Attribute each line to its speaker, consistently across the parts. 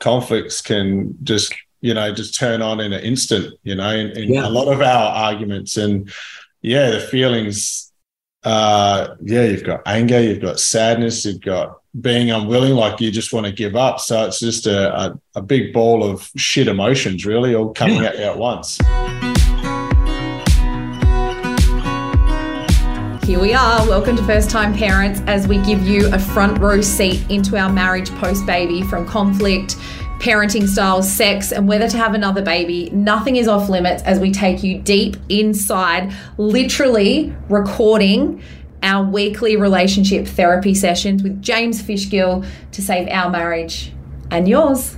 Speaker 1: conflicts can just you know just turn on in an instant you know in, in yeah. a lot of our arguments and yeah the feelings uh yeah you've got anger you've got sadness you've got being unwilling like you just want to give up so it's just a, a, a big ball of shit emotions really all coming yeah. at you at once
Speaker 2: Here we are. Welcome to First Time Parents as we give you a front row seat into our marriage post baby from conflict, parenting styles, sex, and whether to have another baby. Nothing is off limits as we take you deep inside, literally recording our weekly relationship therapy sessions with James Fishgill to save our marriage and yours.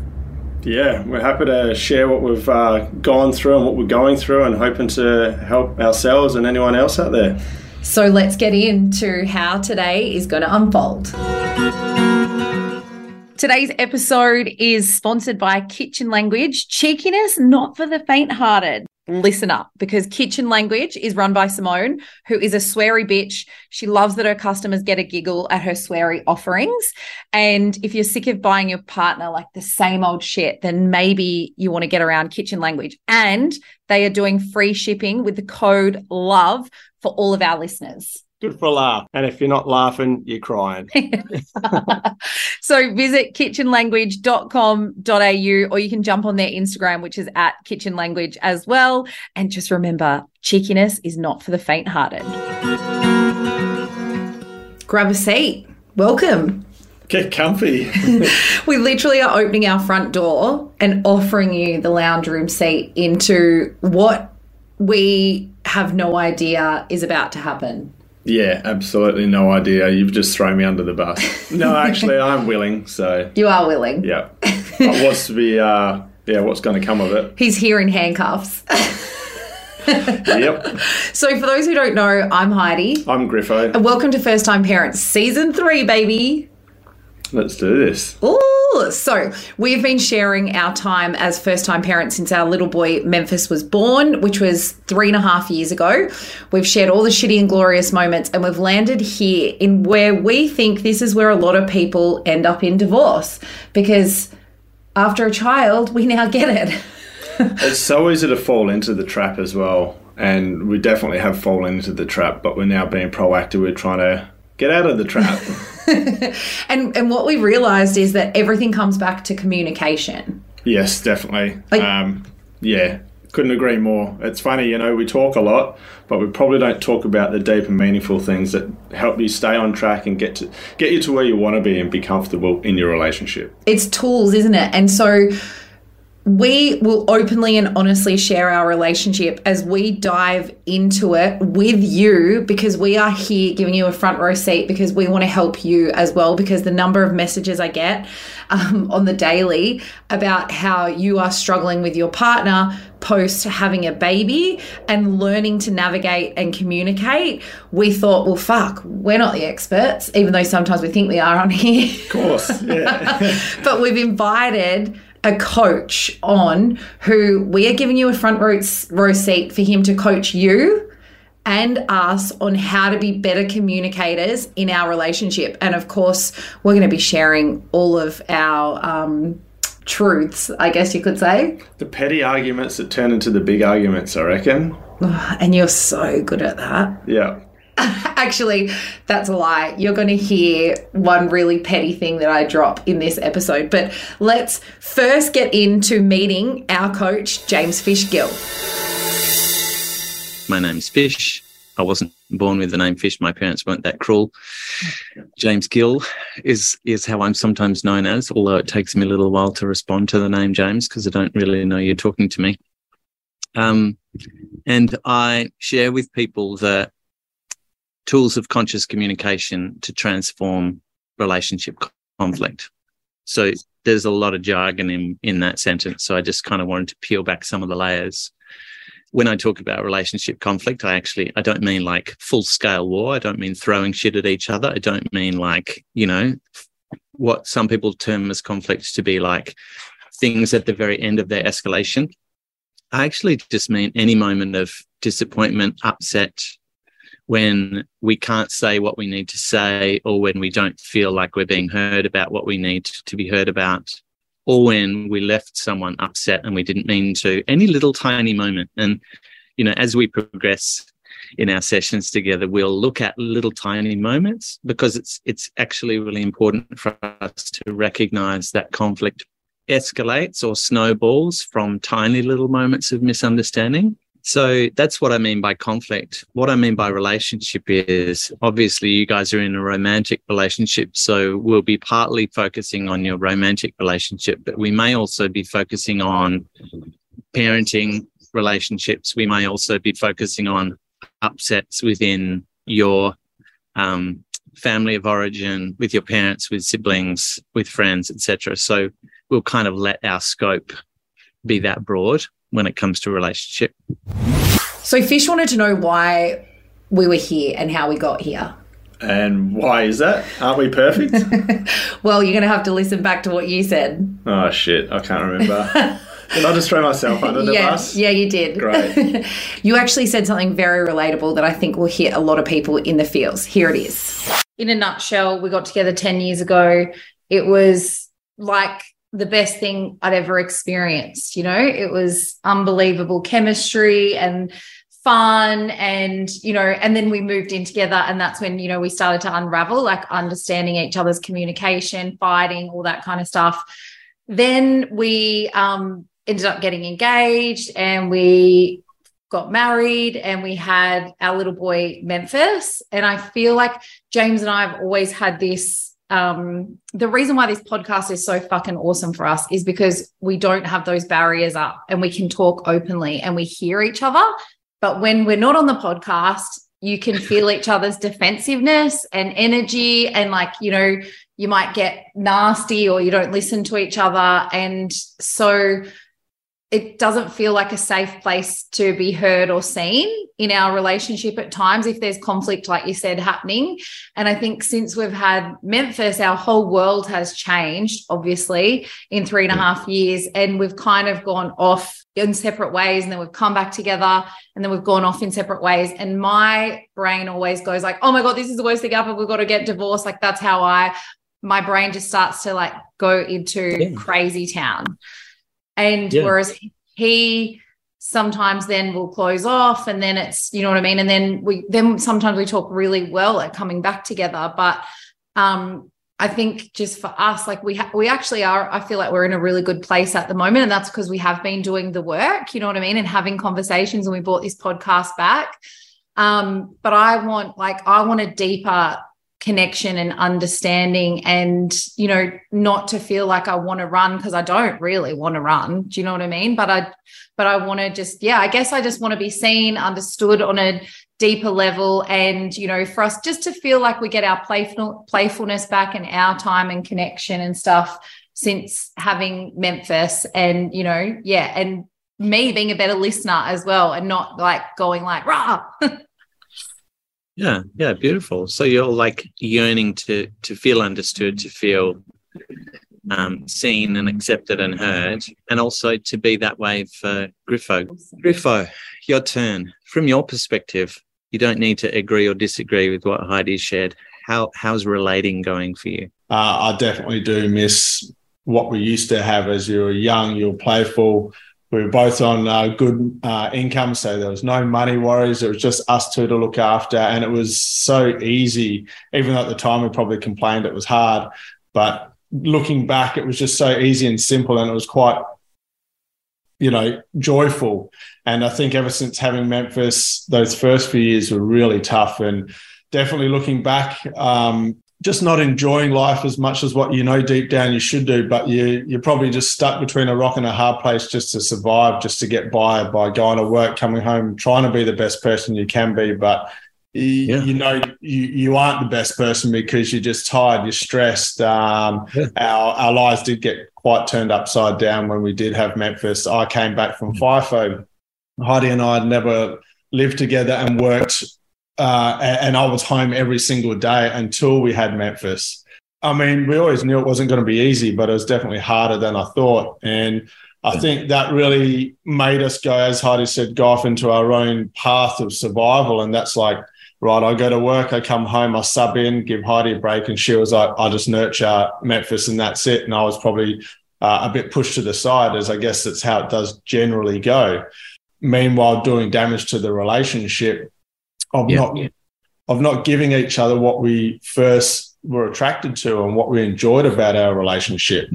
Speaker 3: Yeah, we're happy to share what we've uh, gone through and what we're going through and hoping to help ourselves and anyone else out there.
Speaker 2: So let's get into how today is going to unfold. Today's episode is sponsored by Kitchen Language. Cheekiness, not for the faint hearted. Listen up because Kitchen Language is run by Simone, who is a sweary bitch. She loves that her customers get a giggle at her sweary offerings. And if you're sick of buying your partner like the same old shit, then maybe you want to get around Kitchen Language. And they are doing free shipping with the code LOVE for all of our listeners.
Speaker 3: Good for a laugh. And if you're not laughing, you're crying.
Speaker 2: so visit kitchenlanguage.com.au or you can jump on their Instagram, which is at kitchenlanguage as well. And just remember, cheekiness is not for the faint hearted. Grab a seat. Welcome.
Speaker 3: Get comfy.
Speaker 2: we literally are opening our front door and offering you the lounge room seat into what we have no idea is about to happen.
Speaker 3: Yeah, absolutely no idea. You've just thrown me under the bus. no, actually, I'm willing. So
Speaker 2: you are willing.
Speaker 3: Yeah. what's to be? Uh, yeah, what's going to come of it?
Speaker 2: He's here in handcuffs.
Speaker 3: yep.
Speaker 2: So, for those who don't know, I'm Heidi.
Speaker 3: I'm Griffo.
Speaker 2: And welcome to First Time Parents, Season 3, baby.
Speaker 3: Let's do this.
Speaker 2: Oh, so we've been sharing our time as first time parents since our little boy Memphis was born, which was three and a half years ago. We've shared all the shitty and glorious moments, and we've landed here in where we think this is where a lot of people end up in divorce because after a child, we now get it.
Speaker 3: it's so easy to fall into the trap as well. And we definitely have fallen into the trap, but we're now being proactive. We're trying to get out of the trap.
Speaker 2: and and what we realized is that everything comes back to communication.
Speaker 3: Yes, definitely. Like, um, yeah, couldn't agree more. It's funny, you know, we talk a lot, but we probably don't talk about the deep and meaningful things that help you stay on track and get to get you to where you want to be and be comfortable in your relationship.
Speaker 2: It's tools, isn't it? And so we will openly and honestly share our relationship as we dive into it with you because we are here giving you a front row seat because we want to help you as well. Because the number of messages I get um, on the daily about how you are struggling with your partner post having a baby and learning to navigate and communicate, we thought, well, fuck, we're not the experts, even though sometimes we think we are on here.
Speaker 3: Of course, yeah.
Speaker 2: but we've invited a coach on who we are giving you a front row, row seat for him to coach you and us on how to be better communicators in our relationship. And of course, we're going to be sharing all of our um, truths, I guess you could say.
Speaker 3: The petty arguments that turn into the big arguments, I reckon.
Speaker 2: And you're so good at that.
Speaker 3: Yeah.
Speaker 2: Actually, that's a lie. You're going to hear one really petty thing that I drop in this episode. But let's first get into meeting our coach, James Fishgill.
Speaker 4: My name's Fish. I wasn't born with the name Fish. My parents weren't that cruel. James Gill is is how I'm sometimes known as, although it takes me a little while to respond to the name James because I don't really know you're talking to me. Um, and I share with people that tools of conscious communication to transform relationship conflict. So there's a lot of jargon in, in that sentence. So I just kind of wanted to peel back some of the layers. When I talk about relationship conflict, I actually, I don't mean like full scale war. I don't mean throwing shit at each other. I don't mean like, you know, what some people term as conflicts to be like things at the very end of their escalation. I actually just mean any moment of disappointment, upset, when we can't say what we need to say or when we don't feel like we're being heard about what we need to be heard about or when we left someone upset and we didn't mean to, any little tiny moment. And, you know, as we progress in our sessions together, we'll look at little tiny moments because it's it's actually really important for us to recognize that conflict escalates or snowballs from tiny little moments of misunderstanding. So that's what I mean by conflict. What I mean by relationship is obviously you guys are in a romantic relationship. So we'll be partly focusing on your romantic relationship, but we may also be focusing on parenting relationships. We may also be focusing on upsets within your um, family of origin, with your parents, with siblings, with friends, etc. So we'll kind of let our scope be that broad when it comes to a relationship.
Speaker 2: So Fish wanted to know why we were here and how we got here.
Speaker 3: And why is that? Aren't we perfect?
Speaker 2: well, you're going to have to listen back to what you said.
Speaker 3: Oh shit, I can't remember. Did I just throw myself under the
Speaker 2: yeah,
Speaker 3: bus?
Speaker 2: Yeah, you did.
Speaker 3: Great.
Speaker 2: you actually said something very relatable that I think will hit a lot of people in the fields. Here it is. In a nutshell, we got together 10 years ago. It was like the best thing I'd ever experienced. You know, it was unbelievable chemistry and fun and you know and then we moved in together and that's when you know we started to unravel like understanding each other's communication fighting all that kind of stuff then we um ended up getting engaged and we got married and we had our little boy Memphis. And I feel like James and I have always had this. Um, the reason why this podcast is so fucking awesome for us is because we don't have those barriers up and we can talk openly and we hear each other. But when we're not on the podcast, you can feel each other's defensiveness and energy and like you know you might get nasty or you don't listen to each other and so it doesn't feel like a safe place to be heard or seen in our relationship at times if there's conflict like you said happening. And i think since we've had memphis our whole world has changed obviously in three and a half years. And we've kind of gone off in separate ways and then we've come back together and then we've gone off in separate ways. And my brain always goes like oh my god this is the worst thing ever. We've got to get divorced. Like that's how i my brain just starts to like go into yeah. crazy town and yeah. whereas he sometimes then will close off and then it's, you know what I mean? And then we, then sometimes we talk really well at coming back together. But, um, I think just for us, like we ha- we actually are. I feel like we're in a really good place at the moment, and that's because we have been doing the work. You know what I mean, and having conversations. And we brought this podcast back. Um, but I want like I want a deeper connection and understanding and you know not to feel like I want to run because I don't really want to run do you know what I mean? But I but I want to just yeah I guess I just want to be seen understood on a deeper level and you know for us just to feel like we get our playful playfulness back and our time and connection and stuff since having Memphis and you know yeah and me being a better listener as well and not like going like rah
Speaker 4: Yeah, yeah, beautiful. So you're like yearning to to feel understood, to feel um, seen and accepted and heard, and also to be that way for Griffo. Griffo, your turn. From your perspective, you don't need to agree or disagree with what Heidi shared. How how's relating going for you?
Speaker 1: Uh, I definitely do miss what we used to have as you were young. You were playful we were both on uh, good uh, income, so there was no money worries. It was just us two to look after, and it was so easy. Even though at the time we probably complained it was hard, but looking back, it was just so easy and simple, and it was quite, you know, joyful. And I think ever since having Memphis, those first few years were really tough, and definitely looking back, um, just not enjoying life as much as what you know deep down you should do, but you you're probably just stuck between a rock and a hard place just to survive, just to get by by going to work, coming home, trying to be the best person you can be, but you, yeah. you know you you aren't the best person because you're just tired, you're stressed. Um, yeah. Our our lives did get quite turned upside down when we did have Memphis. I came back from FIFO. Heidi and I had never lived together and worked uh, and I was home every single day until we had Memphis. I mean, we always knew it wasn't going to be easy, but it was definitely harder than I thought. And I think that really made us go, as Heidi said, go off into our own path of survival. And that's like, right, I go to work, I come home, I sub in, give Heidi a break. And she was like, I just nurture Memphis and that's it. And I was probably uh, a bit pushed to the side, as I guess that's how it does generally go. Meanwhile, doing damage to the relationship of yeah. not of not giving each other what we first were attracted to and what we enjoyed about our relationship.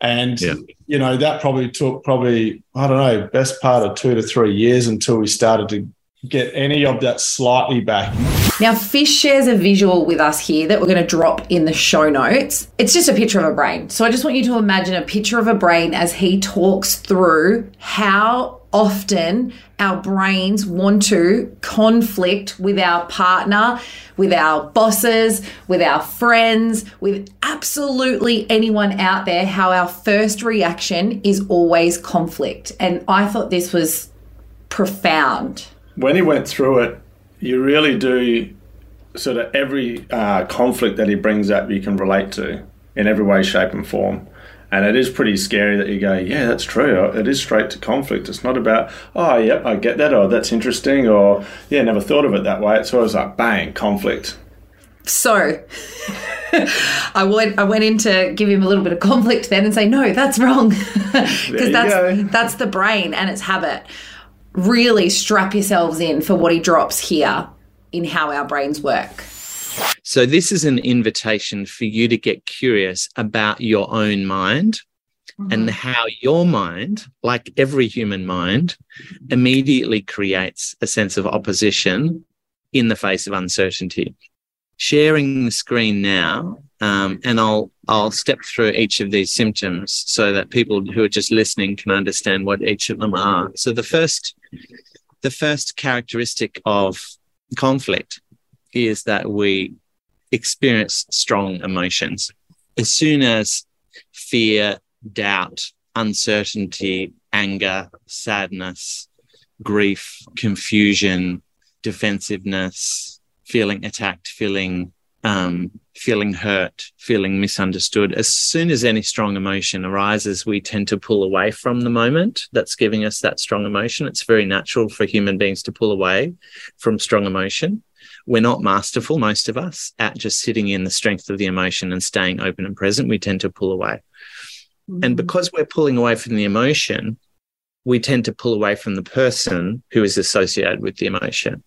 Speaker 1: And yeah. you know that probably took probably I don't know best part of two to three years until we started to get any of that slightly back.
Speaker 2: Now, Fish shares a visual with us here that we're going to drop in the show notes. It's just a picture of a brain. So I just want you to imagine a picture of a brain as he talks through how often our brains want to conflict with our partner, with our bosses, with our friends, with absolutely anyone out there, how our first reaction is always conflict. And I thought this was profound.
Speaker 3: When he went through it, you really do sort of every uh, conflict that he brings up you can relate to in every way, shape, and form. And it is pretty scary that you go, yeah, that's true. It is straight to conflict. It's not about, oh, yep, I get that, or that's interesting, or yeah, never thought of it that way. It's always like, bang, conflict.
Speaker 2: So I went I went in to give him a little bit of conflict then and say, no, that's wrong. Because that's go. that's the brain and its habit really strap yourselves in for what he drops here in how our brains work.
Speaker 4: So, this is an invitation for you to get curious about your own mind mm-hmm. and how your mind, like every human mind, immediately creates a sense of opposition in the face of uncertainty. Sharing the screen now, um, and I'll I'll step through each of these symptoms so that people who are just listening can understand what each of them are. So the first the first characteristic of conflict is that we experience strong emotions. As soon as fear, doubt, uncertainty, anger, sadness, grief, confusion, defensiveness, feeling attacked, feeling um, feeling hurt, feeling misunderstood. As soon as any strong emotion arises, we tend to pull away from the moment that's giving us that strong emotion. It's very natural for human beings to pull away from strong emotion. We're not masterful, most of us, at just sitting in the strength of the emotion and staying open and present. We tend to pull away. Mm-hmm. And because we're pulling away from the emotion, we tend to pull away from the person who is associated with the emotion.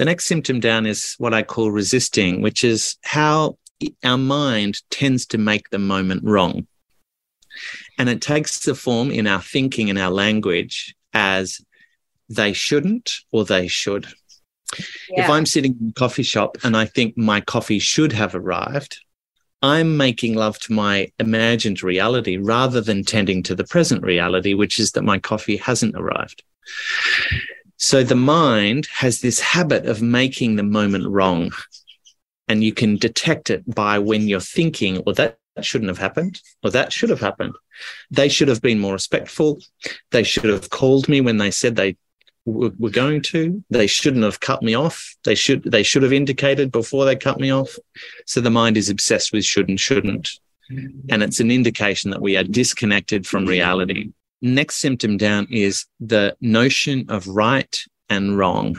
Speaker 4: The next symptom down is what I call resisting, which is how our mind tends to make the moment wrong. And it takes the form in our thinking and our language as they shouldn't or they should. Yeah. If I'm sitting in a coffee shop and I think my coffee should have arrived, I'm making love to my imagined reality rather than tending to the present reality, which is that my coffee hasn't arrived. So the mind has this habit of making the moment wrong. And you can detect it by when you're thinking, well, that shouldn't have happened, or that should have happened. They should have been more respectful. They should have called me when they said they were, were going to. They shouldn't have cut me off. They should they should have indicated before they cut me off. So the mind is obsessed with should and shouldn't. And it's an indication that we are disconnected from reality. Next symptom down is the notion of right and wrong.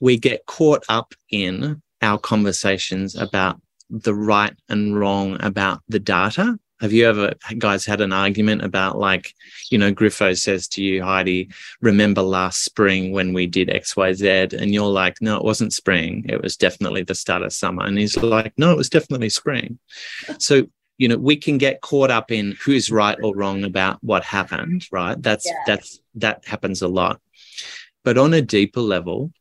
Speaker 4: We get caught up in our conversations about the right and wrong about the data. Have you ever guys had an argument about like, you know, Griffo says to you, Heidi, remember last spring when we did XYZ? And you're like, no, it wasn't spring. It was definitely the start of summer. And he's like, no, it was definitely spring. So you know we can get caught up in who's right or wrong about what happened mm-hmm. right? That's yeah. that's that happens a lot. But on a deeper level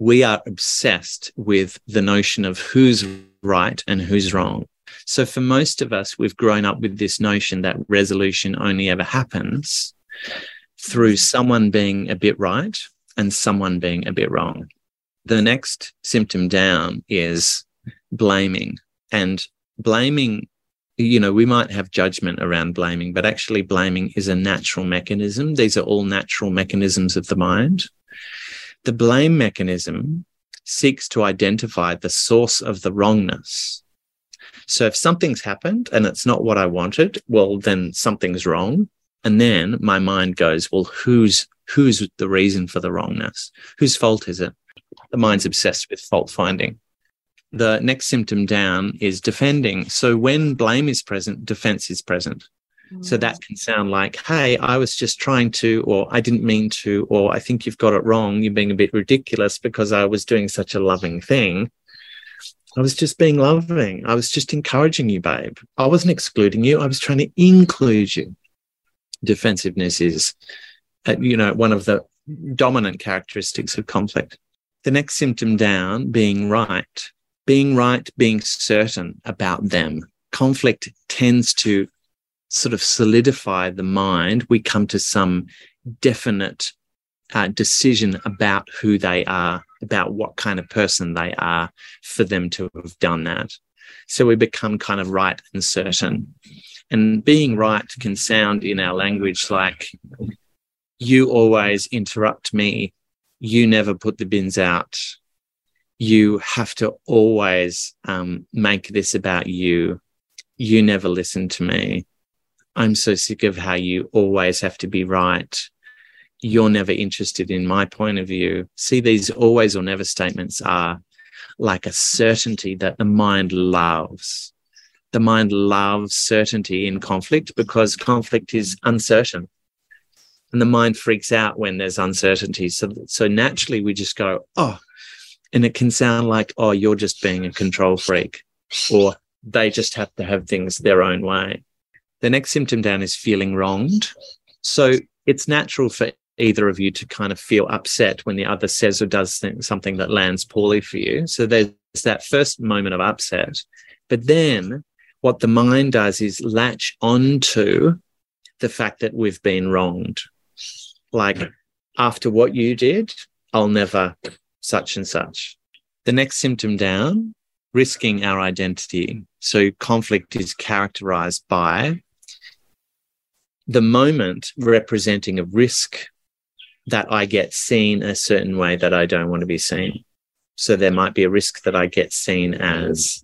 Speaker 4: we are obsessed with the notion of who's right and who's wrong. So for most of us we've grown up with this notion that resolution only ever happens through someone being a bit right and someone being a bit wrong. The next symptom down is blaming. And blaming you know, we might have judgment around blaming, but actually blaming is a natural mechanism. These are all natural mechanisms of the mind. The blame mechanism seeks to identify the source of the wrongness. So if something's happened and it's not what I wanted, well, then something's wrong. And then my mind goes, well, who's, who's the reason for the wrongness? Whose fault is it? The mind's obsessed with fault finding. The next symptom down is defending. So when blame is present, defense is present. So that mm. can sound like, hey, I was just trying to, or I didn't mean to, or I think you've got it wrong. You're being a bit ridiculous because I was doing such a loving thing. I was just being loving. I was just encouraging you, babe. I wasn't excluding you. I was trying to include you. Defensiveness is, uh, you know, one of the dominant characteristics of conflict. The next symptom down being right, being right, being certain about them. Conflict tends to sort of solidify the mind. We come to some definite uh, decision about who they are, about what kind of person they are for them to have done that. So we become kind of right and certain. And being right can sound in our language like, you always interrupt me. You never put the bins out. You have to always um, make this about you. You never listen to me. I'm so sick of how you always have to be right. You're never interested in my point of view. See, these always or never statements are like a certainty that the mind loves. The mind loves certainty in conflict because conflict is uncertain. And the mind freaks out when there's uncertainty. So, so naturally we just go, oh, and it can sound like, oh, you're just being a control freak, or they just have to have things their own way. The next symptom down is feeling wronged. So it's natural for either of you to kind of feel upset when the other says or does something that lands poorly for you. So there's that first moment of upset. But then what the mind does is latch onto the fact that we've been wronged. Like after what you did, I'll never such and such. The next symptom down, risking our identity. So conflict is characterized by the moment representing a risk that I get seen a certain way that I don't want to be seen. So there might be a risk that I get seen as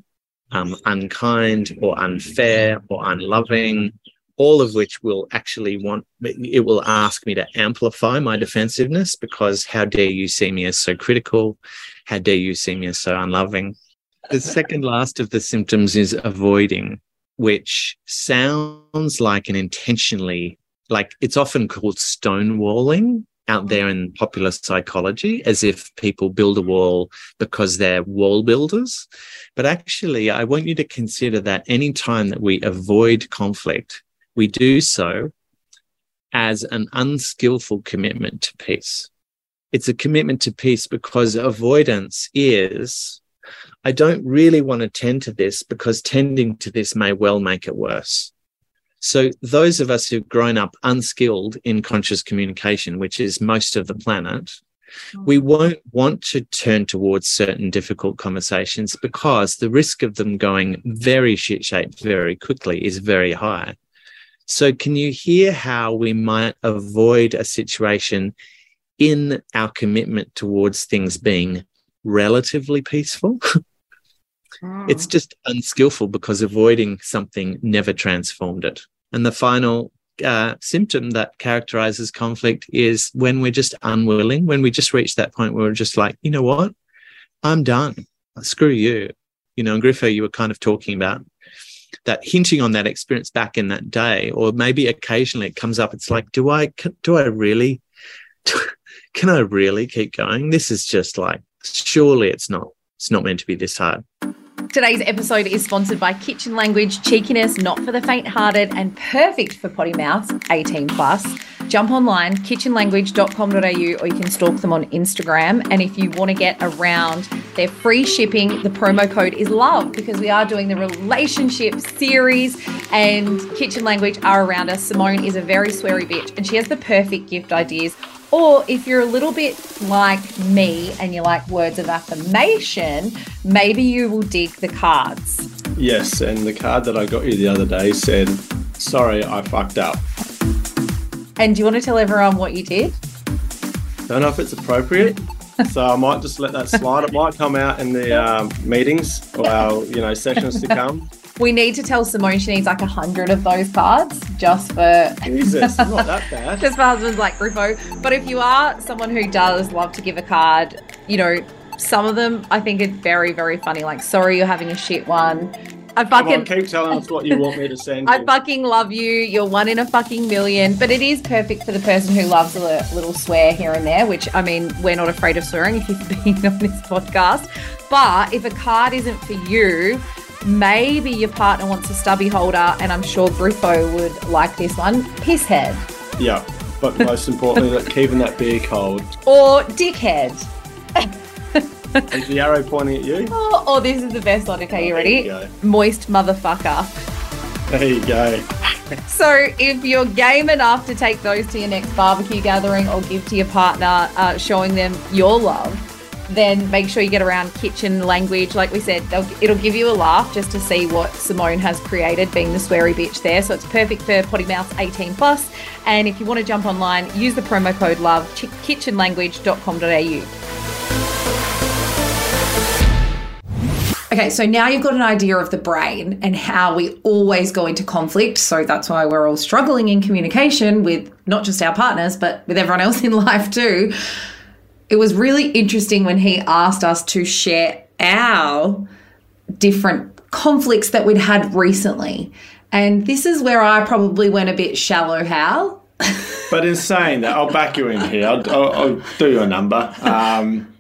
Speaker 4: um, unkind or unfair or unloving, all of which will actually want, it will ask me to amplify my defensiveness because how dare you see me as so critical? How dare you see me as so unloving? The second last of the symptoms is avoiding which sounds like an intentionally, like it's often called stonewalling out there in popular psychology as if people build a wall because they're wall builders. But actually, I want you to consider that any time that we avoid conflict, we do so as an unskillful commitment to peace. It's a commitment to peace because avoidance is I don't really want to tend to this because tending to this may well make it worse. So those of us who've grown up unskilled in conscious communication, which is most of the planet, we mm. won't want to turn towards certain difficult conversations because the risk of them going very shit shaped very quickly is very high. So can you hear how we might avoid a situation in our commitment towards things being relatively peaceful? It's just unskillful because avoiding something never transformed it. And the final uh, symptom that characterizes conflict is when we're just unwilling, when we just reach that point where we're just like, you know what? I'm done. Screw you. You know, and Griffo, you were kind of talking about that hinting on that experience back in that day, or maybe occasionally it comes up. It's like, do I, do I really, can I really keep going? This is just like, surely it's not, it's not meant to be this hard.
Speaker 2: Today's episode is sponsored by Kitchen Language Cheekiness, not for the faint-hearted, and perfect for potty mouths, 18 plus. Jump online, kitchenlanguage.com.au, or you can stalk them on Instagram. And if you want to get around their free shipping, the promo code is love because we are doing the relationship series and Kitchen Language are around us. Simone is a very sweary bitch and she has the perfect gift ideas or if you're a little bit like me and you like words of affirmation, maybe you will dig the cards.
Speaker 3: Yes, and the card that I got you the other day said, Sorry, I fucked up.
Speaker 2: And do you want to tell everyone what you did?
Speaker 3: Don't know if it's appropriate. so I might just let that slide. It might come out in the um, meetings or our, you know, sessions to come.
Speaker 2: We need to tell Simone she needs like a hundred of those cards just for
Speaker 3: Jesus, not that bad.
Speaker 2: just for husbands like Griffo. But if you are someone who does love to give a card, you know, some of them I think are very, very funny. Like, sorry, you're having a shit one. I fucking
Speaker 3: on, keep telling us what you want me to send.
Speaker 2: I fucking love you. You're one in a fucking million. But it is perfect for the person who loves a little swear here and there. Which I mean, we're not afraid of swearing if you've been on this podcast. But if a card isn't for you, maybe your partner wants a stubby holder, and I'm sure Griffo would like this one. Pisshead.
Speaker 3: Yeah, but most importantly, that keeping that beer cold.
Speaker 2: Or dickhead.
Speaker 3: Is the arrow pointing at you?
Speaker 2: Oh, oh, this is the best one. Okay, you ready?
Speaker 3: You
Speaker 2: Moist motherfucker.
Speaker 3: There you go.
Speaker 2: So, if you're game enough to take those to your next barbecue gathering or give to your partner, uh, showing them your love, then make sure you get around kitchen language. Like we said, it'll give you a laugh just to see what Simone has created, being the sweary bitch there. So it's perfect for potty mouths 18 plus. And if you want to jump online, use the promo code LOVE, kitchenlanguage.com.au. Okay, so now you've got an idea of the brain and how we always go into conflict. So that's why we're all struggling in communication with not just our partners, but with everyone else in life too. It was really interesting when he asked us to share our different conflicts that we'd had recently. And this is where I probably went a bit shallow, Hal.
Speaker 3: but in saying that, I'll back you in here. I'll, I'll, I'll do you a number. Um,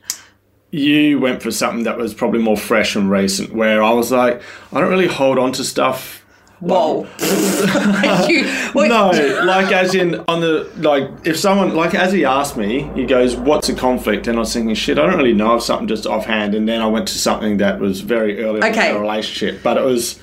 Speaker 3: you went for something that was probably more fresh and recent, where I was like, I don't really hold on to stuff.
Speaker 2: Whoa.
Speaker 3: you, no, like as in on the like if someone like as he asked me, he goes, "What's a conflict?" And I was thinking, "Shit, I don't really know of something just offhand." And then I went to something that was very early okay. in the relationship, but it was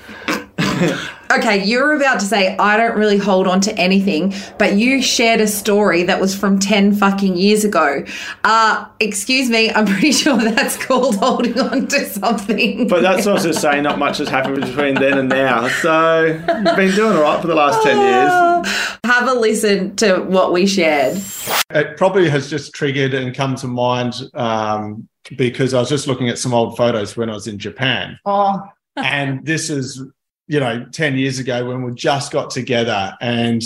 Speaker 2: okay, you're about to say, I don't really hold on to anything, but you shared a story that was from 10 fucking years ago. Uh, excuse me, I'm pretty sure that's called holding on to something.
Speaker 3: But that's also saying not much has happened between then and now. So you've been doing all right for the last 10 years.
Speaker 2: Have a listen to what we shared.
Speaker 1: It probably has just triggered and come to mind um, because I was just looking at some old photos when I was in Japan.
Speaker 2: Oh.
Speaker 1: and this is you know, 10 years ago when we just got together and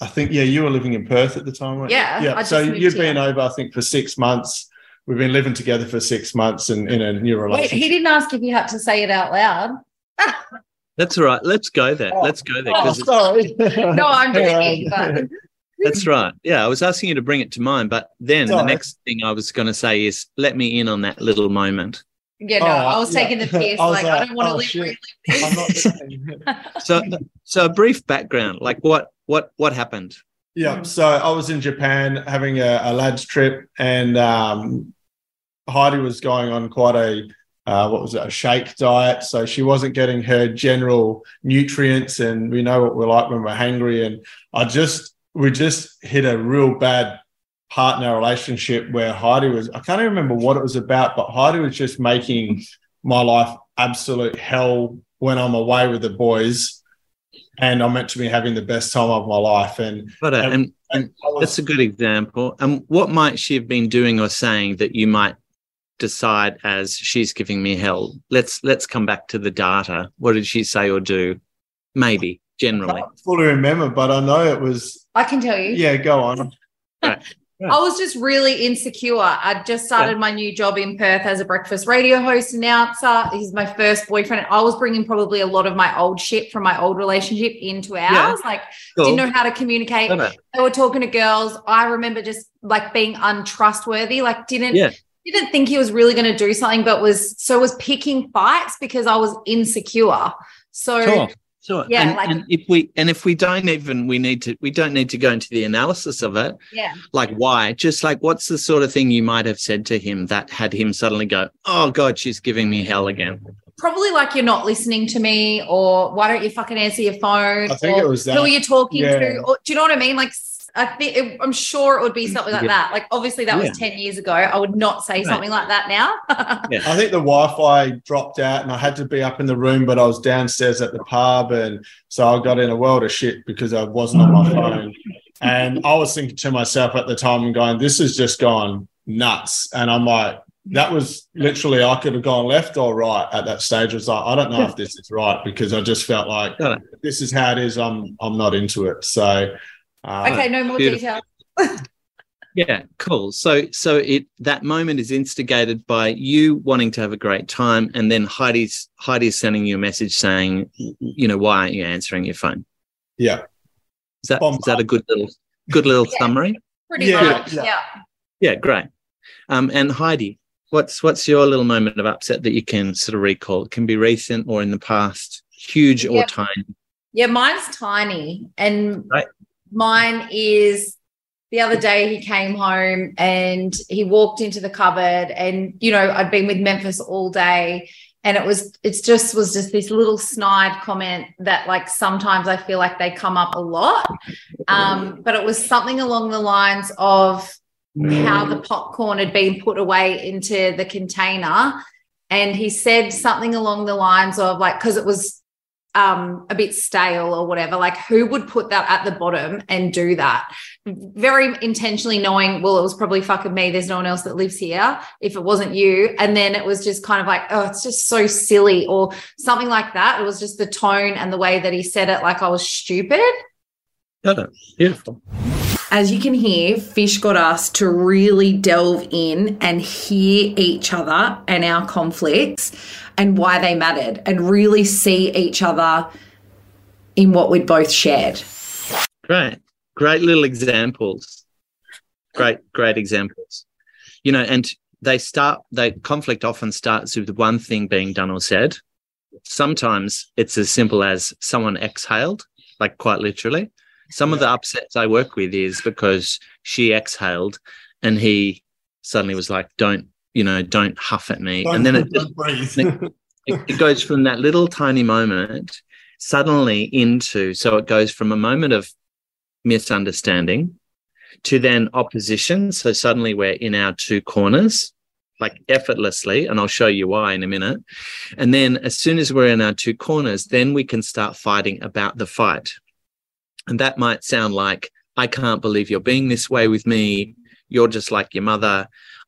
Speaker 1: I think, yeah, you were living in Perth at the time, right?
Speaker 2: Yeah.
Speaker 1: Yeah. So you've been over, I think, for six months. We've been living together for six months and in a new relationship.
Speaker 2: Wait, he didn't ask if you had to say it out loud.
Speaker 4: That's all right. Let's go there. Oh, Let's go there.
Speaker 1: Oh, sorry.
Speaker 2: no, I'm joking. But...
Speaker 4: That's right. Yeah, I was asking you to bring it to mind, but then sorry. the next thing I was going to say is let me in on that little moment.
Speaker 2: Yeah, no, oh, I was yeah. taking the piss. I like, like, I don't want to oh, live,
Speaker 4: live so, so a brief background. Like, what, what, what happened?
Speaker 1: Yeah, so I was in Japan having a, a lads trip, and um, Heidi was going on quite a uh, what was it, a shake diet. So she wasn't getting her general nutrients, and we know what we're like when we're hungry. And I just we just hit a real bad partner relationship where Heidi was, I can't even remember what it was about, but Heidi was just making my life absolute hell when I'm away with the boys and I'm meant to be having the best time of my life. And,
Speaker 4: but, uh, and, and, and was, that's a good example. And what might she have been doing or saying that you might decide as she's giving me hell? Let's let's come back to the data. What did she say or do? Maybe generally. I
Speaker 1: fully remember, but I know it was.
Speaker 2: I can tell you.
Speaker 1: Yeah, go on.
Speaker 2: Right. Yeah. I was just really insecure. I just started yeah. my new job in Perth as a breakfast radio host announcer. He's my first boyfriend. I was bringing probably a lot of my old shit from my old relationship into ours. Yeah. Like, cool. didn't know how to communicate. They were talking to girls. I remember just like being untrustworthy. Like, didn't didn't think he was really going to do something, but was so was picking fights because I was insecure. So.
Speaker 4: Sure. Yeah. And, like, and if we and if we don't even we need to we don't need to go into the analysis of it.
Speaker 2: Yeah.
Speaker 4: Like why? Just like what's the sort of thing you might have said to him that had him suddenly go, Oh God, she's giving me hell again.
Speaker 2: Probably like you're not listening to me, or why don't you fucking answer your phone?
Speaker 1: I think it was that.
Speaker 2: Who are you talking yeah. to? Or, do you know what I mean? Like I think it, I'm sure it would be something like yeah. that. Like obviously that yeah. was 10 years ago. I would not say right. something like that now.
Speaker 1: yeah. I think the Wi-Fi dropped out and I had to be up in the room, but I was downstairs at the pub. And so I got in a world of shit because I wasn't on my phone. And I was thinking to myself at the time and going, this has just gone nuts. And I'm like, that was literally I could have gone left or right at that stage. I was like, I don't know if this is right because I just felt like this is how it is. I'm I'm not into it. So
Speaker 2: uh, okay, no more Beautiful. details.
Speaker 4: Yeah, cool. So so it that moment is instigated by you wanting to have a great time, and then Heidi's Heidi's sending you a message saying, you know, why aren't you answering your phone?
Speaker 1: Yeah.
Speaker 4: Is that is that a good little good little yeah, summary?
Speaker 2: Pretty yeah, much. Yeah. yeah.
Speaker 4: Yeah, great. Um, and Heidi, what's what's your little moment of upset that you can sort of recall? It can be recent or in the past, huge or tiny.
Speaker 2: Yeah, mine's tiny, and right. Mine is the other day he came home and he walked into the cupboard and you know I'd been with Memphis all day and it was it's just was just this little snide comment that like sometimes I feel like they come up a lot. Um, but it was something along the lines of how the popcorn had been put away into the container. And he said something along the lines of like because it was um, a bit stale or whatever. Like, who would put that at the bottom and do that? Very intentionally knowing, well, it was probably fucking me. There's no one else that lives here if it wasn't you. And then it was just kind of like, oh, it's just so silly or something like that. It was just the tone and the way that he said it, like I was stupid.
Speaker 4: Got it. Beautiful.
Speaker 2: As you can hear, Fish got us to really delve in and hear each other and our conflicts and why they mattered and really see each other in what we'd both shared.
Speaker 4: Great. Great little examples. Great, great examples. You know, and they start, they conflict often starts with one thing being done or said. Sometimes it's as simple as someone exhaled, like quite literally. Some of the upsets I work with is because she exhaled and he suddenly was like, don't you know, don't huff at me. Don't, and then it, just, it, it goes from that little tiny moment suddenly into, so it goes from a moment of misunderstanding to then opposition. So suddenly we're in our two corners, like effortlessly, and I'll show you why in a minute. And then as soon as we're in our two corners, then we can start fighting about the fight. And that might sound like, I can't believe you're being this way with me. You're just like your mother.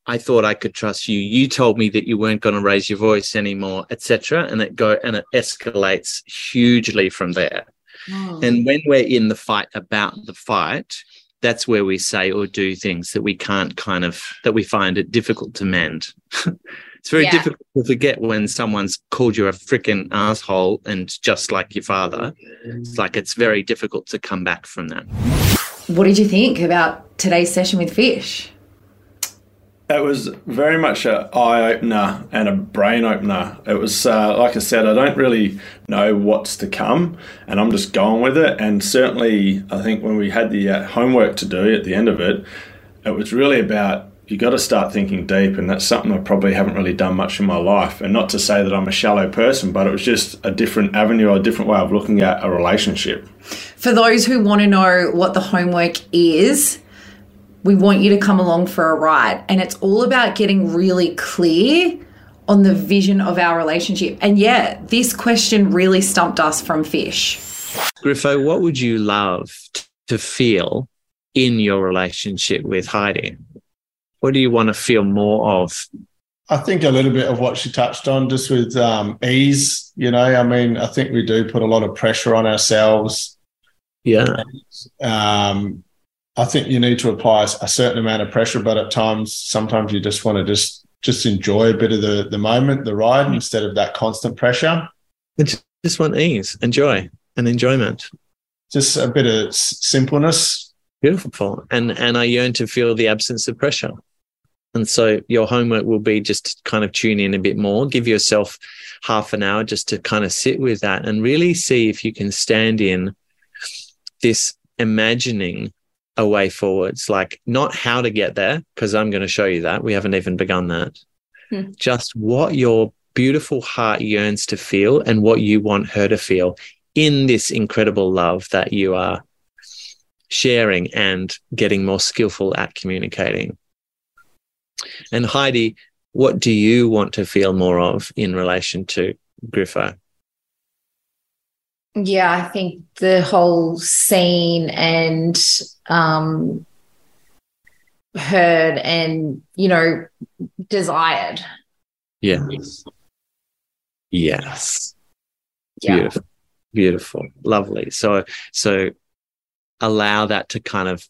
Speaker 4: I thought I could trust you. You told me that you weren't going to raise your voice anymore, etc. And it go and it escalates hugely from there. Oh. And when we're in the fight about the fight, that's where we say or do things that we can't kind of that we find it difficult to mend. it's very yeah. difficult to forget when someone's called you a freaking asshole and just like your father. It's like it's very difficult to come back from that.
Speaker 2: What did you think about today's session with Fish?
Speaker 3: It was very much an eye opener and a brain opener. It was, uh, like I said, I don't really know what's to come, and I'm just going with it. And certainly, I think when we had the uh, homework to do at the end of it, it was really about you got to start thinking deep, and that's something I probably haven't really done much in my life. And not to say that I'm a shallow person, but it was just a different avenue, or a different way of looking at a relationship.
Speaker 2: For those who want to know what the homework is, we want you to come along for a ride. And it's all about getting really clear on the vision of our relationship. And yeah, this question really stumped us from Fish.
Speaker 4: Griffo, what would you love to feel in your relationship with Heidi? What do you want to feel more of?
Speaker 1: I think a little bit of what she touched on, just with um, ease. You know, I mean, I think we do put a lot of pressure on ourselves.
Speaker 4: Yeah.
Speaker 1: And, um, I think you need to apply a certain amount of pressure, but at times, sometimes you just want to just just enjoy a bit of the the moment, the ride, mm. instead of that constant pressure.
Speaker 4: It's just want ease, enjoy, and enjoyment.
Speaker 1: Just a bit of simpleness.
Speaker 4: Beautiful, and and I yearn to feel the absence of pressure. And so your homework will be just to kind of tune in a bit more, give yourself half an hour just to kind of sit with that and really see if you can stand in this imagining a way forwards, like not how to get there, because I'm going to show you that. We haven't even begun that. Hmm. Just what your beautiful heart yearns to feel and what you want her to feel in this incredible love that you are sharing and getting more skillful at communicating. And Heidi, what do you want to feel more of in relation to Griffo?
Speaker 2: Yeah, I think the whole seen and um, heard and, you know, desired.
Speaker 4: Yes. Yes. Yeah. Beautiful. Beautiful. Lovely. So, so allow that to kind of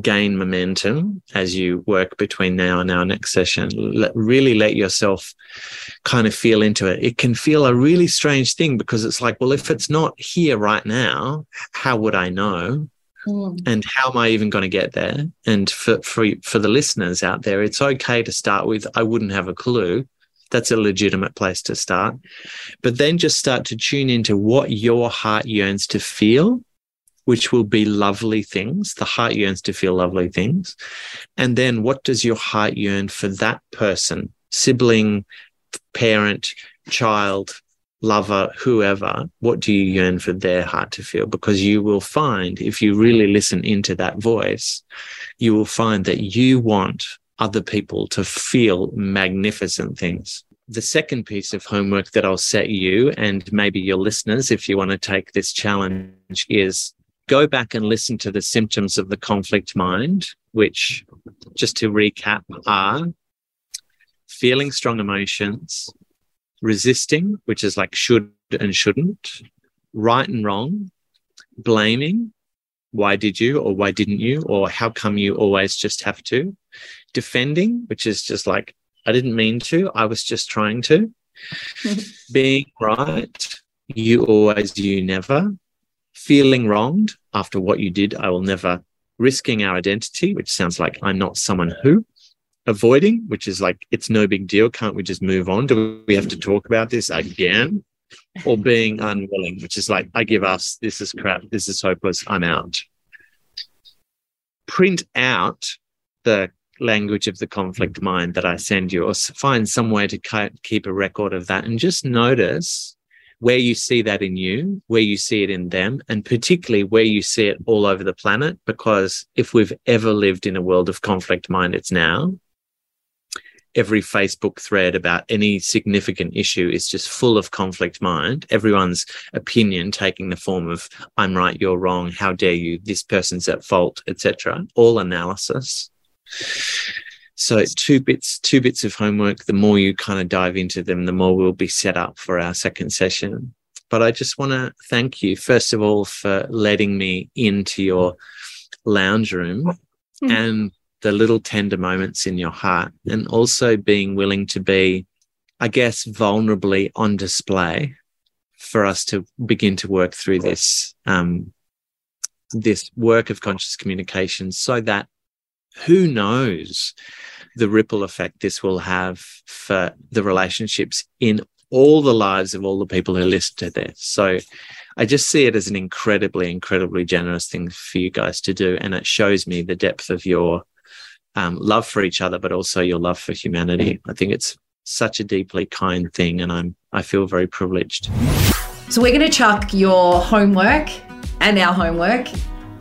Speaker 4: gain momentum as you work between now and our next session. Let, really let yourself kind of feel into it. It can feel a really strange thing because it's like, well, if it's not here right now, how would I know? Mm. And how am I even going to get there? And for, for for the listeners out there, it's okay to start with I wouldn't have a clue. That's a legitimate place to start. But then just start to tune into what your heart yearns to feel which will be lovely things. The heart yearns to feel lovely things. And then what does your heart yearn for that person, sibling, parent, child, lover, whoever? What do you yearn for their heart to feel? Because you will find, if you really listen into that voice, you will find that you want other people to feel magnificent things. The second piece of homework that I'll set you and maybe your listeners, if you want to take this challenge, is go back and listen to the symptoms of the conflict mind, which, just to recap, are feeling strong emotions, resisting, which is like should and shouldn't, right and wrong, blaming, why did you or why didn't you, or how come you always just have to, defending, which is just like, I didn't mean to, I was just trying to, being right, you always, you never, feeling wronged after what you did. I will never risking our identity, which sounds like I'm not someone who avoiding, which is like, it's no big deal. Can't we just move on? Do we have to talk about this again? Or being unwilling, which is like, I give us, this is crap. This is hopeless. I'm out. Print out the language of the conflict mind that I send you, or find some way to keep a record of that and just notice where you see that in you, where you see it in them, and particularly where you see it all over the planet. Because if we've ever lived in a world of conflict mind, it's now. Every Facebook thread about any significant issue is just full of conflict mind. Everyone's opinion taking the form of "I'm right, you're wrong," "How dare you?" "This person's at fault," etc. All analysis. So two bits, two bits of homework. The more you kind of dive into them, the more we'll be set up for our second session. But I just want to thank you, first of all, for letting me into your lounge room mm. and the little tender moments in your heart, and also being willing to be, I guess, vulnerably on display for us to begin to work through this um, this work of conscious communication, so that who knows the ripple effect this will have for the relationships in all the lives of all the people who listen to this. So I just see it as an incredibly, incredibly generous thing for you guys to do. And it shows me the depth of your um, love for each other, but also your love for humanity. I think it's such a deeply kind thing. And I'm, I feel very privileged.
Speaker 2: So we're going to chuck your homework and our homework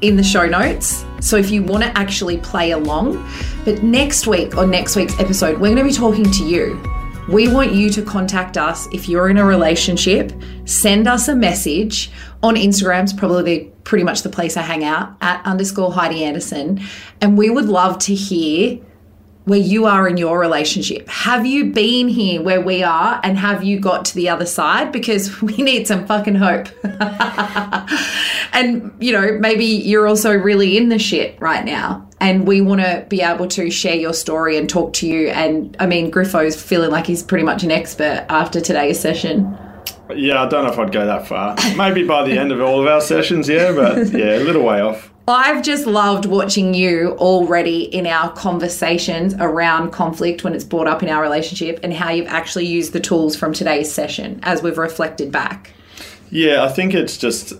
Speaker 2: in the show notes. So if you want to actually play along, but next week or next week's episode, we're going to be talking to you. We want you to contact us if you're in a relationship, send us a message on Instagram's probably pretty much the place I hang out at underscore Heidi Anderson. And we would love to hear where you are in your relationship. Have you been here where we are and have you got to the other side? Because we need some fucking hope. and, you know, maybe you're also really in the shit right now. And we want to be able to share your story and talk to you. And I mean, Griffo's feeling like he's pretty much an expert after today's session.
Speaker 3: Yeah, I don't know if I'd go that far. Maybe by the end of all of our sessions, yeah, but yeah, a little way off.
Speaker 2: I've just loved watching you already in our conversations around conflict when it's brought up in our relationship and how you've actually used the tools from today's session as we've reflected back.
Speaker 3: Yeah, I think it's just,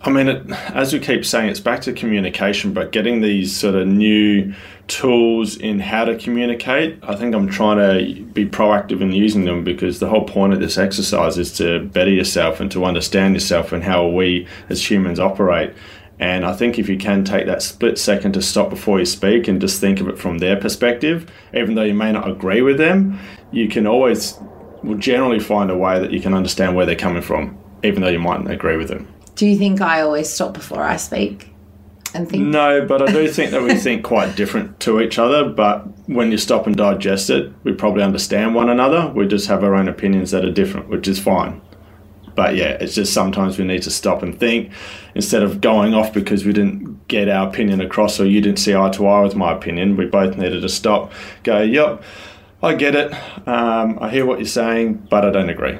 Speaker 3: I mean, it, as we keep saying, it's back to communication, but getting these sort of new tools in how to communicate, I think I'm trying to be proactive in using them because the whole point of this exercise is to better yourself and to understand yourself and how we as humans operate. And I think if you can take that split second to stop before you speak and just think of it from their perspective, even though you may not agree with them, you can always, will generally find a way that you can understand where they're coming from, even though you mightn't agree with them.
Speaker 2: Do you think I always stop before I speak? And think?
Speaker 3: No, but I do think that we think quite different to each other. But when you stop and digest it, we probably understand one another. We just have our own opinions that are different, which is fine. But yeah, it's just sometimes we need to stop and think instead of going off because we didn't get our opinion across, or you didn't see eye to eye with my opinion. We both needed to stop, go, yep, I get it. Um, I hear what you're saying, but I don't agree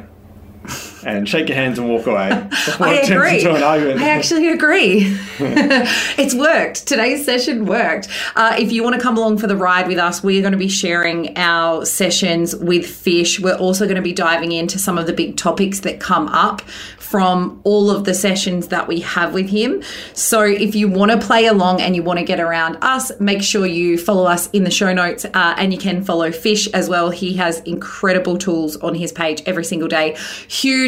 Speaker 3: and shake your hands and walk away.
Speaker 2: I agree. I actually agree. it's worked. Today's session worked. Uh, if you want to come along for the ride with us, we are going to be sharing our sessions with Fish. We're also going to be diving into some of the big topics that come up from all of the sessions that we have with him. So if you want to play along and you want to get around us, make sure you follow us in the show notes uh, and you can follow Fish as well. He has incredible tools on his page every single day.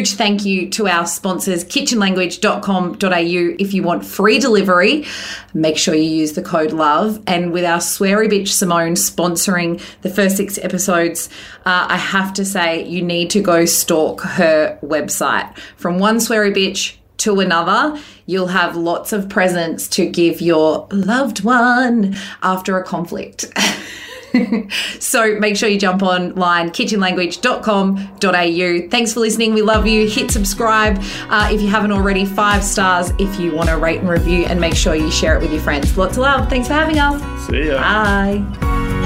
Speaker 2: Huge thank you to our sponsors, kitchenlanguage.com.au. If you want free delivery, make sure you use the code LOVE. And with our sweary bitch Simone sponsoring the first six episodes, uh, I have to say you need to go stalk her website. From one sweary bitch to another, you'll have lots of presents to give your loved one after a conflict. so make sure you jump online, kitchenlanguage.com.au. Thanks for listening. We love you. Hit subscribe uh, if you haven't already. Five stars if you want to rate and review, and make sure you share it with your friends. Lots of love. Thanks for having us.
Speaker 3: See ya.
Speaker 2: Bye.